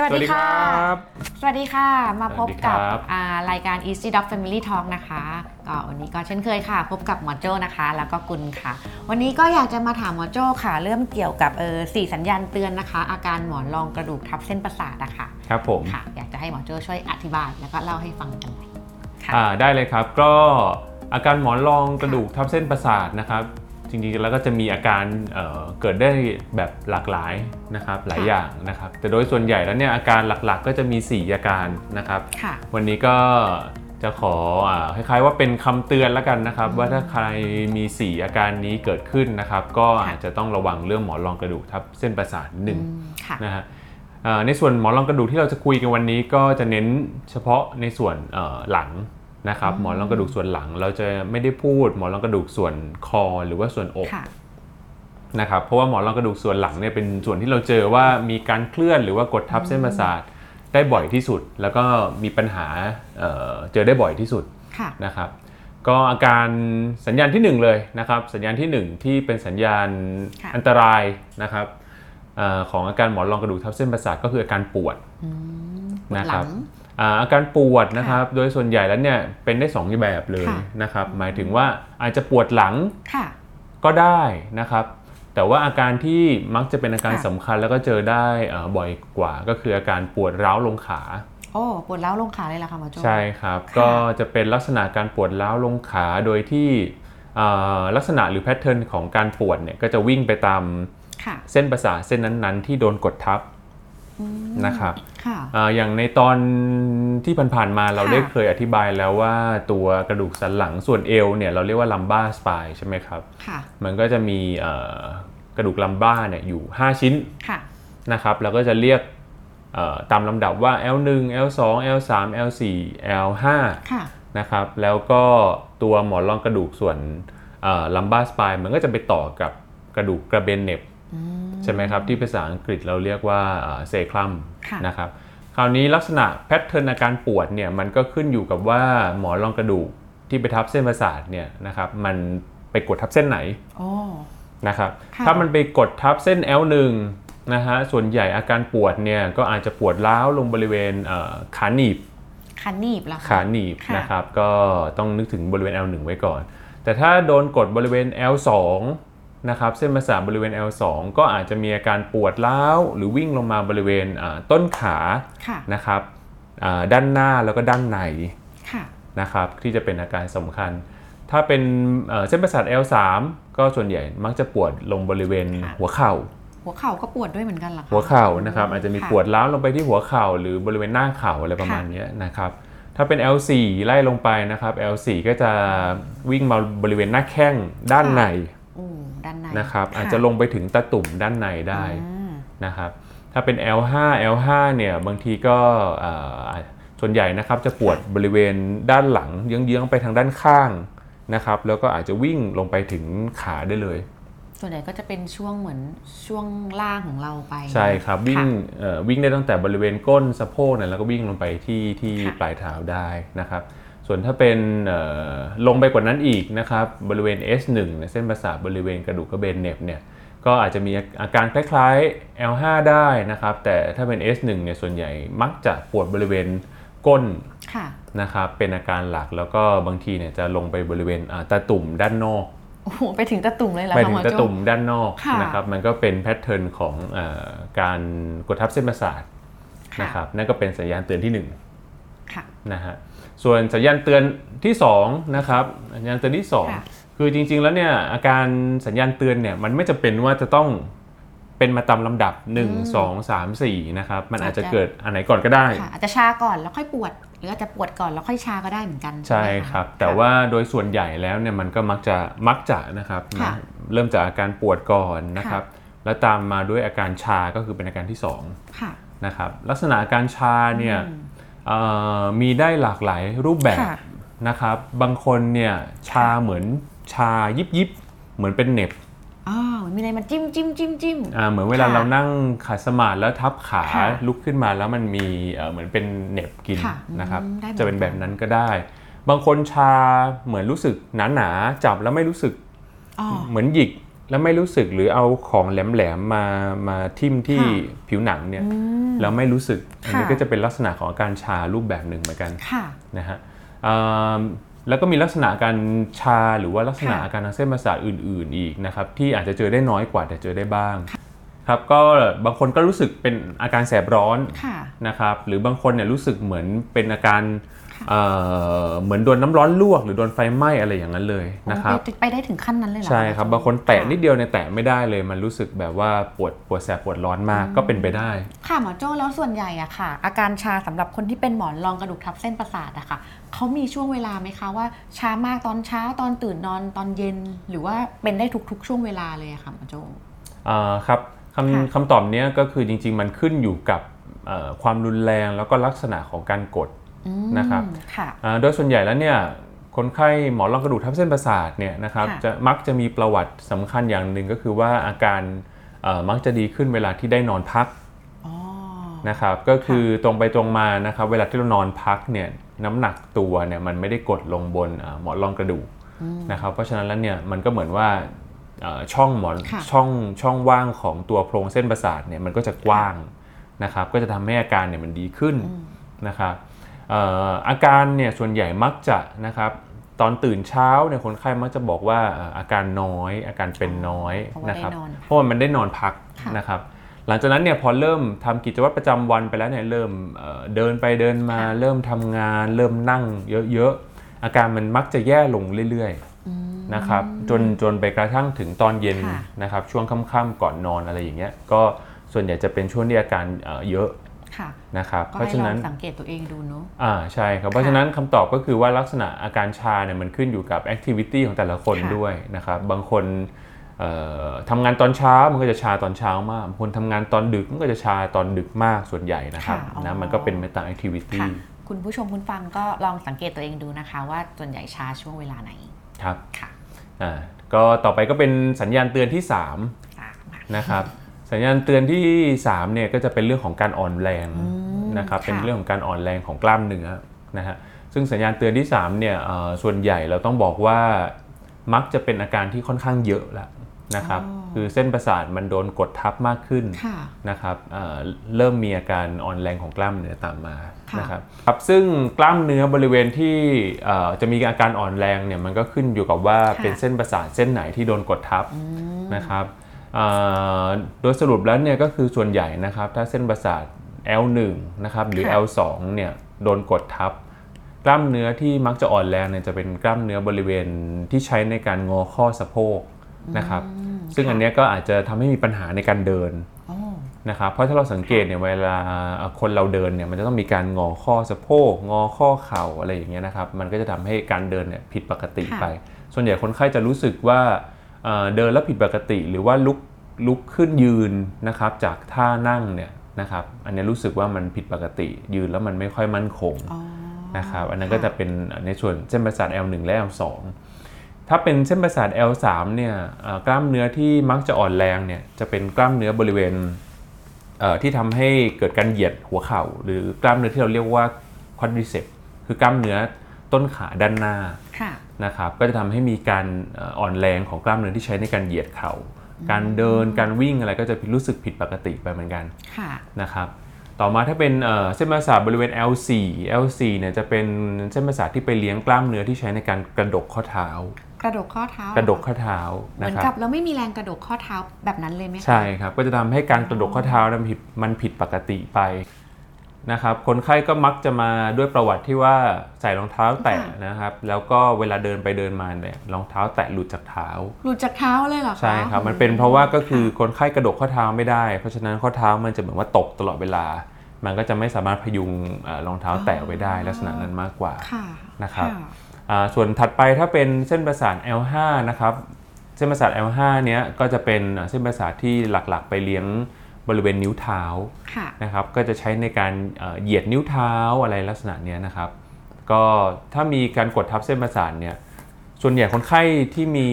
สวัสดีค่ะรับสวัสดีค่ะ มาพบกับสวัสดีครับอ่ารายการ Easy Dog Family Talk นะคะก็วันนี้ก็เช่นเคยค่ะ พบกับหมอโจ้นะคะ แล้วก็กุลค่ะ วันนี้ก็อยากจะมาถามหมอโจ้ค่ะ เรื่องเกี่ยวกับเออสี่สัญญาณเตือนนะคะ อาการหมอนรองกระดูกทับเส้นประสาทอะค่ะครับผมค่ะ อยากจะให้หมอโจ้ช่วยอธิบายแล้วก็เล่าให้ฟังกันหน่อยค่ะอ่าได้เลยครับก็อาการหมอนรองกระดูกทับเส้นประสาทนะครับ จริงๆแล้วก็จะมีอาการเอ่อเกิดได้แบบหลากหลายนะครับหลายค่ะอย่างนะครับแต่โดยส่วนใหญ่แล้วเนี่ยอาการหลักๆ ก็จะมี 4 อาการนะครับค่ะวันนี้ก็จะขออาคล้ายๆว่าเป็นคำเตือนแล้วกันนะครับอืมว่าถ้าใครมี 4 อาการนี้เกิดขึ้นนะครับ ก็ค่ะอาจจะต้องระวังเรื่องหมอนรองกระดูกทับเส้นประสาทหนึ่งอืมค่ะนะฮะเอ่อในส่วนหมอนรองกระดูกที่เราจะคุยกันวันนี้ก็จะเน้นเฉพาะในส่วนเอ่อหลัง นะครับอืมหมอนรองกระดูกส่วนหลัง เราจะไม่ได้พูดหมอนรองกระดูกส่วนคอหรือว่าส่วนอกค่ะนะครับเพราะว่าหมอนรองกระดูกส่วนหลังเนี่ยเป็นส่วนที่เราเจอว่ามีการเคลื่อนหรือว่ากดทับเส้นประสาทได้บ่อยที่สุด แล้วก็มีปัญหาเอ่อเจอได้บ่อยที่สุดค่ะนะครับก็อาการสัญญาณที่หนึ่งเลยนะครับสัญญาณที่หนึ่งที่เป็นสัญญาณค่ะอันตรายนะครับเออของอาการหมอนรองกระดูกทับเส้นประสาทก็คืออาการปวดอืมปวดนะหครัลับง อ่าอาการปวดนะครับ โดยส่วนใหญ่แล้วเนี่ยเป็นได้สองแบบเลยค่ะนะครับ หมายถึงว่าอาจจะปวดหลังค่ะก็ได้นะครับ แต่ว่าอาการที่มักจะเป็นอาการค่ะสำคัญแล้วก็เจอได้เอ่อบ่อยกว่า ก็คืออาการปวดร้าวลงขาโอ้ปวดแล้วลงขาเลยล่ะค่ะหมอโจ้ใช่ครับค่ะก็จะเป็นลักษณะการปวดร้าวลงขาโดยที่เอ่อลักษณะหรือแพทเทิร์นของการปวดเนี่ยก็จะวิ่งไปตามค่ะเส้นประสาทเส้นนั้นๆ ที่โดนกดทับอืม นะครับค่ะอ่าอย่างในตอนที่ผ่านๆมาเราค่ะได้เคยอธิบายแล้วว่าตัวกระดูกสันหลังส่วนเอวเนี่ยเราเรียกว่าลัมบ้าสปายใช่ไหมครับค่ะมันก็จะมีเอ่อกระดูกลัมบ้าเนี่ยอยู่ 5 ชิ้นค่ะนะครับแล้วก็จะเรียกเอ่อตามลำดับว่า L1 L2 L3 L4 L5 ค่ะนะครับแล้วก็ตัวหมอนรองกระดูกส่วนลัมบ้าสปายมันก็จะไปต่อกับกระดูกกระเบนเหน็บอืม ใช่ไหมครับ ที่ภาษาอังกฤษเราเรียกว่าเซคลัมค่ะนะครับคราวนี้ลักษณะแพทเทิร์นอาการปวดเนี่ยมันก็ขึ้นอยู่กับว่าหมอนรองกระดูกที่ไปทับเส้นประสาทเนี่ยนะครับมันไปกดทับเส้นไหนโอ้นะครับค่ะถ้ามันไปกดทับเส้น L1 นะฮะส่วนใหญ่อาการปวดเนี่ยก็อาจจะปวดร้าวลงบริเวณเอ่อขาหนีบคันหนีบแล้วขาหนีบค่ะนะครับก็ต้องนึกถึงบริเวณ L1 ไว้ก่อน แต่ถ้าโดนกดบริเวณ L2 นะครับเส้นประสาทบริเวณ L2 ก็อาจจะมีอาการปวดร้าวหรือวิ่งลงมาบริเวณอ่าต้นขาค่ะนะครับอ่าด้านหน้าแล้วก็ด้านในค่ะนะครับที่จะเป็นอาการสำคัญ ถ้าเป็นเอ่อเส้นประสาท L3 ก็ส่วนใหญ่มักจะปวดลงบริเวณค่ะหัวเข่า หัวเข่าก็ปวดด้วยเหมือนกันเหรอคะหัวเข่านะครับอาจจะมีค่ะปวดร้าวลงไปที่หัวเข่า หรือบริเวณหน้าเข่าอะไรประมาณค่ะเนี้ยนะครับถ้าเป็น L4 ไล่ลงไปนะครับ L4 ก็จะวิ่งมาบริเวณหน้าแข้งด้านในอืม ด้านในนะครับค่อาจจะลงไปถึงตะตุ่มด้านในได้อืมนะครับ ถ้าเป็น L5 L5 เนี่ยบางทีก็เอ่อส่วนใหญ่นะครับจะปวดบริเวณด้านหลังเยื้องๆไปทางด้านข้างนะครับ แล้วก็อาจจะวิ่งลงไปถึงขาได้เลย ส่วนใหญ่ก็จะเป็นช่วงเหมือนช่วงล่างของเราไป ใช่ครับวิ่งค่ะเอ่อวิ่งได้ตั้งแต่บริเวณก้นสะโพกเนี่ยแล้วก็วิ่งลงไปที่ที่ค่ะปลายเท้าได้นะครับ ส่วนถ้าเป็นเอ่อลงไปกว่านั้นอีกนะครับบริเวณ S1 เนี่ยเส้นประสาทบริเวณกระดูกกระเบนเหน็บเนี่ยก็อาจจะมีอาการคล้ายๆ L5 ได้นะครับ แต่ถ้าเป็น S1 เนี่ยส่วนใหญ่มักจะปวดบริเวณก้นค่ะนะครับเป็นอาการหลักแล้วก็บางทีเนี่ยจะลงไปบริเวณอ่าตาตุ่มด้านนอกโอ้โหไปถึงตะตุ่มเลยเหรอไปคะถึหงมอตะโจ้ตุ่มด้านนอกค่ะนะครับมันก็เป็นแพทเทิร์นของเออการกดทับเส้นประสาทค่ะนะครับนั่นก็เป็นสัญญาณเตือนที่1ค่ะ นะฮะส่วนสัญญาณเตือนที่2นะครับสัญญาณเตือนที่ค่ะ2คือจริงๆแล้วเนี่ยอาการสัญญาณเตือนเนี่ยมันไม่จำเป็นว่าจะต้องเป็นมาตามลำดับ 1 2 3 4นะครับมันอาจจะเกิดอันไหนก่อนก็ได้ค่ะอาจจะชาก่อนแล้วค่อยปวด หรืออาจจะปวดก่อนแล้วค่อยชาก็ได้เหมือนกัน ใช่ไหมะครับ แต่ค่ะว่าโดยส่วนใหญ่แล้วเนี่ยมันก็มักจะมักจะนะครับค่ะนะเริ่มจากอาการปวดก่อนนะครับ แล้วตามมาด้วยอาการชาก็คือเป็นอาการที่สองค่ะนะครับลักษณะอาการชาเนี่ยอื มเอ่อมีได้หลากหลายรูปแบบค่ะนะครับ บางคนเนี่ยชาเหมือนชายิบยิบเหมือนเป็นเหน็บอ้าวมีอะไรมาจิ้มจิ้มจิ้มจิ้มอ่าเหมือนเวลาค่ะเรานั่งขัดสมาธิแล้วทับขาค่ะลุกขึ้นมาแล้วมันมีเอ่อเหมือนเป็นเหน็บกินค่ะนะครับอืมได้เหมือนจะเป็นแบบนั้นก็ได้ บางคนชาเหมือนรู้สึกหนาหนาๆจับแล้วไม่รู้สึกอ๋อเหมือนหยิก แล้วไม่รู้สึกหรือเอาของแหลมๆมามาทิ่มที่ค่ะผิวหนังเนี่ยอืมแล้วไม่รู้สึกอันนี้ค่ะก็จะเป็นลักษณะของอาการชารูปแบบหนึ่งเหมือนกันค่ะนะฮะอ่าแล้วก็มีลักษณะการชาหรือว่าลักษณะค่ะอาการทางเส้นประสาทอื่น ๆ อีกนะครับที่อาจจะเจอได้น้อยกว่าแต่เจอได้บ้าง ครับก็บางคนก็รู้สึกเป็นอาการแสบร้อนค่ะนะครับหรือบางคนเนี่ยรู้สึกเหมือนเป็นอาการเอ่อเหมือนโดนน้ำร้อนลวก หรือโดนไฟไหม้อะไรอย่างนั้นเลยนะครับโอ้ไปไปได้ถึงขั้นนั้นเลยเหรอใช่ครับบางคนแตะนิดค่ะเดียวเนี่ยแตะไม่ได้เลย มันรู้สึกแบบว่าปวดปวดแสบปวดร้อนมากก็เป็นไปได้ ค่ะหมอโจ้แล้วส่วนใหญ่อะค่ะ อาการชาสำหรับคนที่เป็นหมอนรองกระดูกทับเส้นประสาทอะค่ะเขามีช่วงเวลาไหมคะว่าชามากตอนเช้าตอนตื่นนอนตอนเย็น หรือว่าเป็นได้ทุกๆ ช่วงเวลาเลยอะค่ะหมอโจ้อ่าครับค่ะคำคำตอบเนี้ยก็คือจริง ๆ มันขึ้นอยู่กับเอ่อความรุนแรงแล้วก็ลักษณะของการกดอืมนะครับค่ะอ่าโดยส่วนใหญ่แล้วเนี่ยคนไข้หมอนรองกระดูกทับเส้นประสาทเนี่ยนะครับค่ะจะมักจะมีประวัติสำคัญอย่างหนึ่งก็คือว่าอาการเอ่อมักจะดีขึ้นเวลาที่ได้นอนพักอ๋อนะครับก็คือตรงไปตรงมานะครับเวลาที่เรานอนพักเนี่ยน้ำหนักตัวเนี่ยมันไม่ได้กดลงบนอ่าหมอนรองกระดูกนะครับเพราะฉะนั้นแล้วเนี่ยมันก็เหมือนว่าเอ่อ ช่องหมอนค่ะช่องช่องว่างของตัวโพรงเส้นประสาทเนี่ยมันก็จะกว้างนะครับ ก็จะทำให้อาการเนี่ยมันดีขึ้นนะครับเอ่ออาการเนี่ยส่วนใหญ่มักจะนะครับตอนตื่นเช้าเนี่ยคนไข้มักจะบอกว่าเอ่ออาการน้อย อาการเป็นน้อยเพราะว่านะครับได้นอนเพราะว่ามันได้นอนพักค่ะนะครับหลังจากนั้นเนี่ยพอเริ่มทำกิจวัตรประจำวันไปแล้วเนี่ยเริ่มเอ่อเดินไปเดินมาค่ะเริ่มทำงาน เริ่มนั่งเยอะๆอาการมันมักจะแย่ลงเรื่อยๆ นะครับจนจนไปกระทั่งถึงตอนเย็นค่ะนะครับช่วงค่ำๆก่อนนอนอะไรอย่างเงี้ยก็ส่วนใหญ่จะเป็นช่วงที่อาการเอ่อเยอะค่ะนะครับก็เพราะฉะนั้นให้ลองสังงเกตตัวเองดูเนาะอ่าใช่ครับเพราะฉะนั้นคำตอบก็คือว่าลักษณะอาการชาเนี่ยมันขึ้นอยู่กับ activity ของแต่ละคนค่ะด้วยนะครับบางคนเอ่อทำงานตอนเช้ามันก็จะชาตอนเช้ามากบางคนทำงานตอนดึกมันก็จะชาตอนดึกมากส่วนใหญ่นะครับค่ะอ๋อนะมันก็เป็นไปตาม activity ค่ะคุณผู้ชมคุณฟังก็ลองสังเกตตัวเองดูนะคะ ว่าส่วนใหญ่ชาช่วงเวลาไหนครับค่ะ อ่าก็ต่อไปก็เป็นสัญญาณเตือนที่3สามค่ะนะครับสัญญาณเตือนที่3เนี่ยก็จะเป็นเรื่องของการอ่อนแรงอืมนะครับค่ะเป็นเรื่องของการอ่อนแรงของกล้ามเนื้อนะฮะซึ่งสัญญาณเตือนที่3เนี่ยเอ่อส่วนใหญ่เราต้องบอกว่ามักจะเป็นอาการที่ค่อนข้างเยอะแล้ว นะครับอ๋อคือเส้นประสาทมันโดนกดทับมากขึ้นค่ะนะครับเอ่อเริ่มมีอาการอ่อนแรงของกล้ามเนื้อตามมาค่ะนะครับครับซึ่งกล้ามเนื้อบริเวณที่เอ่อจะมีอาการอ่อนแรงเนี่ยมันก็ขึ้นอยู่กับว่าค่ะเป็นเส้นประสาทเส้นไหนที่โดนกดทับนะครับเอ่อโดยสรุปแล้วเนี่ยก็คือส่วนใหญ่นะครับถ้าเส้นประสาท L1 นะครับหรือค่ะ L2 เนี่ยโดนกดทับกล้ามเนื้อที่มักจะอ่อนแรงเนี่ยจะเป็นกล้ามเนื้อบริเวณที่ใช้ในการงอข้อสะโพก นะครับ ซึ่งอันเนี้ยก็อาจจะทำให้มีปัญหาในการเดินโอ้นะครับเพราะถ้าเราสังเกตเนี่ยเวลาคนเราเดินเนี่ยมันจะต้องมีการงอข้อสะโพกงอข้อเข่าอะไรอย่างเงี้ยนะครับมันก็จะทำให้การเดินเนี่ยผิดปกติค่ะไป ส่วนใหญ่คนไข้จะรู้สึกว่าเอ่อเดินแล้วผิดปกติ หรือว่าลุกลุกขึ้นยืนนะครับจากท่านั่งเนี่ยนะครับอันเนี้ยรู้สึกว่ามันผิดปกติ ยืนแล้วมันไม่ค่อยมั่นคงอ๋อนะครับอันนั้นก็จะเป็นในส่วนเส้นประสาท L1 และ L2 ถ้าเป็นเส้นประสาท L3 เนี่ยเอ่อกล้ามเนื้อที่มักจะอ่อนแรงเนี่ยจะเป็นกล้ามเนื้อบริเวณเอ่อที่ทำให้เกิดการเหยียดหัวเข่า หรือกล้ามเนื้อที่เราเรียกว่า quadriceps คือกล้ามเนื้อต้นขาด้านหน้าค่ะนะครับก็จะทำให้มีการเอ่ออ่อนแรงของกล้ามเนื้อที่ใช้ในการเหยียดเข่า การเดินการวิ่งอะไรก็จะรู้สึกผิดปกติไปเหมือนกันค่ะนะครับต่อมาถ้าเป็นเอ่อเส้นประสาทบริเวณ L4 L4 เนี่ยจะเป็นเส้นประสาทที่ไปเลี้ยงกล้ามเนื้อที่ใช้ในการกระดกข้อเท้า กระดกข้อเท้ากระดกข้อเท้าเหมืนะอนครักับบเราไม่มีแรงกระดกข้อเท้าแบบนั้นเลยไหมคะใช่ครับก็จะทำให้การกระดกข้อเท้านั้นผิดมันผิดปกติไปนะครับคนไข้ก็มักจะมาด้วยประวัติที่ว่าใส่รองเท้าแตะนะครับ แล้วก็เวลาเดินไปเดินมาเนี่ยรองเท้าแตะหลุดจากเท้า หลุดจากเท้าเลยเหรอคะใช่ครับมันเป็นเพราะว่าก็คือคนไข้กระดกข้อเท้าไม่ได้ เพราะฉะนั้นข้อเท้ามันจะเหมือนว่าตกตลอดเวลา มันก็จะไม่สามารถพยุงเอ่อรองเท้าแตะไว้ได้ลักษณะนั้นมากกว่าค่ะนะครับค่ะอ่า ส่วนถัดไปถ้าเป็นเส้นประสาท L5 นะครับ เส้นประสาท L5 เนี้ยก็จะเป็นเส้นประสาทที่หลักๆ ไปเลี้ยงบริเวณนิ้วเท้าค่ะนะครับ ก็จะใช้ในการเอ่อเหยียดนิ้วเท้าอะไรลักษณะเนี้ยนะครับ ก็ถ้ามีการกดทับเส้นประสาทเนี่ยส่วนใหญ่คนไข้ที่มี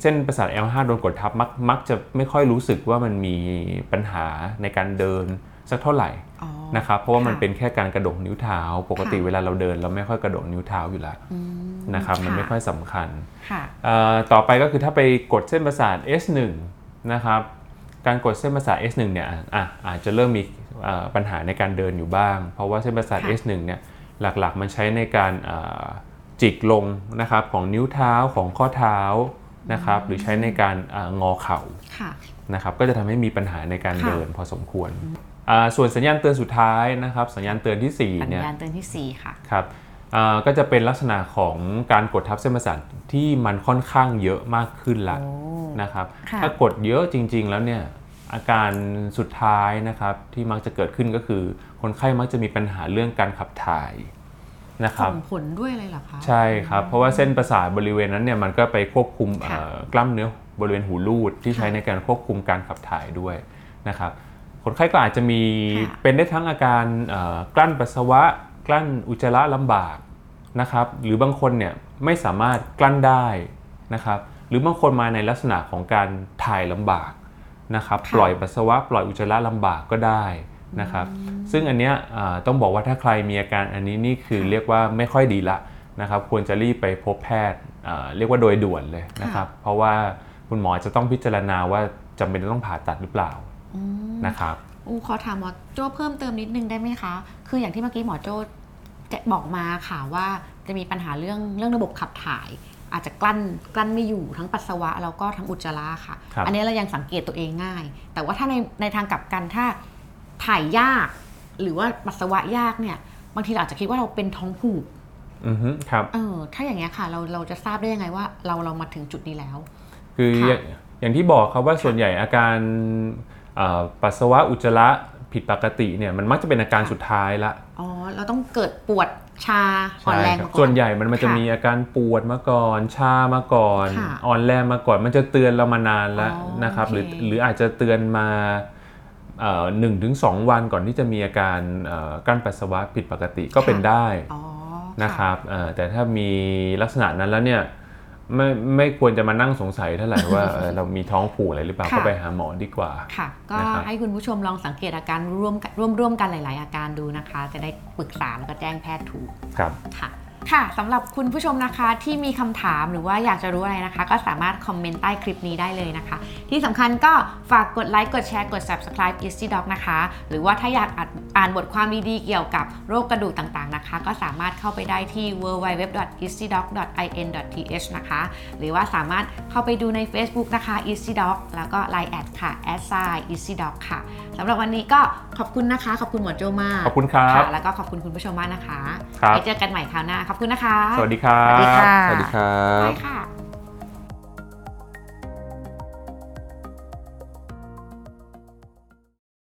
เส้นประสาท L5 โดนกดทับมักมักจะไม่ค่อยรู้สึกว่ามันมีปัญหาในการเดินสักเท่าไหร่อ๋อ นะครับเพราะว่ามันค่ะเป็นแค่การกระดกนิ้วเท้า ปกติค่ะเวลาเราเดิน เราไม่ค่อยกระดกนิ้วเท้าอยู่แล้วอืมนะครับมันค่ะไม่ค่อยสำคัญค่ะเอ่อต่อไปก็คือถ้าไปกดเส้นประสาท S1 นะครับการกดเส้นประสาท S1 เนี่ยอะอะอาจจะเริ่มมีเอ่อปัญหาในการเดินอยู่บ้าง เพราะว่าเส้นประสาทค่ะ S1 เนี่ยหลักๆ มันใช้ในการเอ่อจิกลงนะครับของนิ้วเท้าของข้อเท้านะครับหรือใช้ในการเอ่องอเข่าค่ะนะครับก็จะทำให้มีปัญหาในการค่ะเดินพอสมควรอ่า ส่วนสัญญาณเตือนสุดท้ายนะครับ สัญญาณเตือนที่สัญ4เนี่ยญาณเตือนที่4ค่ะครับอ่าก็จะเป็นลักษณะของการกดทับเส้นประสาทที่มันค่อนข้างเยอะมากขึ้นละโอ้นะครับค่ะถ้ากดเยอะจริง ๆ แล้วเนี่ยอาการสุดท้ายนะครับที่มักจะเกิดขึ้นก็คือ คนไข้มักจะมีปัญหาเรื่องการขับถ่ายนะครับส่งผลด้วยเลยเหรอคะใช่ครับ เพราะว่าเส้นประสาทบริเวณนั้นเนี่ยมันก็ไปควบคุมค่ะเอ่อกล้ามเนื้อบริเวณหูรูดที่ใช้ในการควบคุมการขับถ่ายด้วยนะครับ คนไข้ก็อาจจะมีค่ะเป็นได้ทั้งอาการเอ่อกลั้นปัสสาวะ กลั้นอุจจาระลำบากนะครับ หรือบางคนเนี่ยไม่สามารถกลั้นได้นะครับ หรือบางคนมาในลักษณะของการถ่ายลำบากนะครับค่ะปล่อยปัสสาวะปล่อยอุจจาระลำบากก็ได้นะครับ ซึ่งอันเนี้ยอ่าต้องบอกว่าถ้าใครมีอาการอันนี้นี่คือเรียกว่าไม่ค่อยดีละนะครับควรจะรีบไปพบแพทย์อ่าเรียกว่าโดยด่วนเลยนะครับ เพราะว่าคุณหมอจะต้องพิจารณาว่าจำเป็นจะต้องผ่าตัดหรือเปล่าอืม นะครับอูขอถามหมอโจ้เพิ่มเติมนิดนึงได้ไหมคะ คืออย่างที่เมื่อกี้หมอโจ้จะบอกมาค่ะว่าจะมีปัญหาเรื่องเรื่องระบบขับถ่าย อาจจะกลั้นกลั้นไม่อยู่ทั้งปัสสาวะแล้วก็ทั้งอุจจาระค่ะครับอันนี้เรายังสังเกตตัวเองง่าย แต่ว่าถ้าในในทางกลับกันถ้าถ่ายยาก หรือว่าปัสสาวะยากเนี่ย บางทีเราอาจจะคิดว่าเราเป็นท้องผูกอือฮึครับเออถ้าอย่างเงี้ยค่ะ เราเราจะทราบได้ยังไงว่าเราเรามาถึงจุดนี้แล้ว คือค่ะอย่างอย่างที่บอกครับว่าส่วนใหญ่อาการอ่า ปัสสาวะอุจจาระผิดปกติเนี่ยมันมักจะเป็นอาการสุดท้ายละอ๋อเราต้องเกิดปวดชาอ่อนใช่แรงครับมาก่อนส่วนใหญ่มันมันจะค่ะมีอาการปวดมาก่อน ชามาก่อนค่ะอ่อนแรงมาก่อนมันจะเตือนเรามานานแล้วอ๋อนะครับ หรือโอเคหรืออาจจะเตือนมาหนึ่งถึงสองวันก่อนที่จะมีอาการเอ่อกลั้นปัสสาวะผิดปกติก็เป็นได้อ๋อนะครับเอ่อแต่ถ้ามีลักษณะนั้นแล้วเนี่ย ไม่ไม่ควรจะมานั่งสงสัยเท่าไหร่ว่าเอ่อเรามีท้องผูกอะไรหรือเปล่าค่ะก็ไปหาหมอดีกว่าค่ะ ก็นะครับให้คุณผู้ชมลองสังเกตอาการร่วมกันร่วมร่วมกันหลาย ๆ อาการดูนะคะ จะได้ปรึกษาแล้วก็แจ้งแพทย์ถูกครับค่ะ ค่ะสำหรับคุณผู้ชมนะคะที่มีคำถามหรือว่าอยากจะรู้อะไรนะคะ ก็สามารถคอมเมนต์ใต้คลิปนี้ได้เลยนะคะ ที่สำคัญก็ฝากกดไลค์กดแชร์กด subscribe Easy Doc นะคะ หรือว่าถ้าอยากอ่านอ่านบทความดีๆ เกี่ยวกับโรคกระดูกต่างๆนะคะ ก็สามารถเข้าไปได้ที่ www.easydoc.in.th นะคะ หรือว่าสามารถเข้าไปดูใน Facebook นะคะ Easy Doc แล้วก็ Line แอดค่ะ a d s i Easy Doc ค่ะสำหรับวันนี้ก็ขอบคุณนะคะ ขอบคุณหมอโจมากขอบคุณครับค่ะแล้วก็ขอบคุณคุณผู้ชมมากนะคะครับไว้เจอกันใหม่คราวหน้าขอบคุณนะคะ สวัสดีครับ สวัสดีค่ะ สวัสดีครับ ไปค่ะ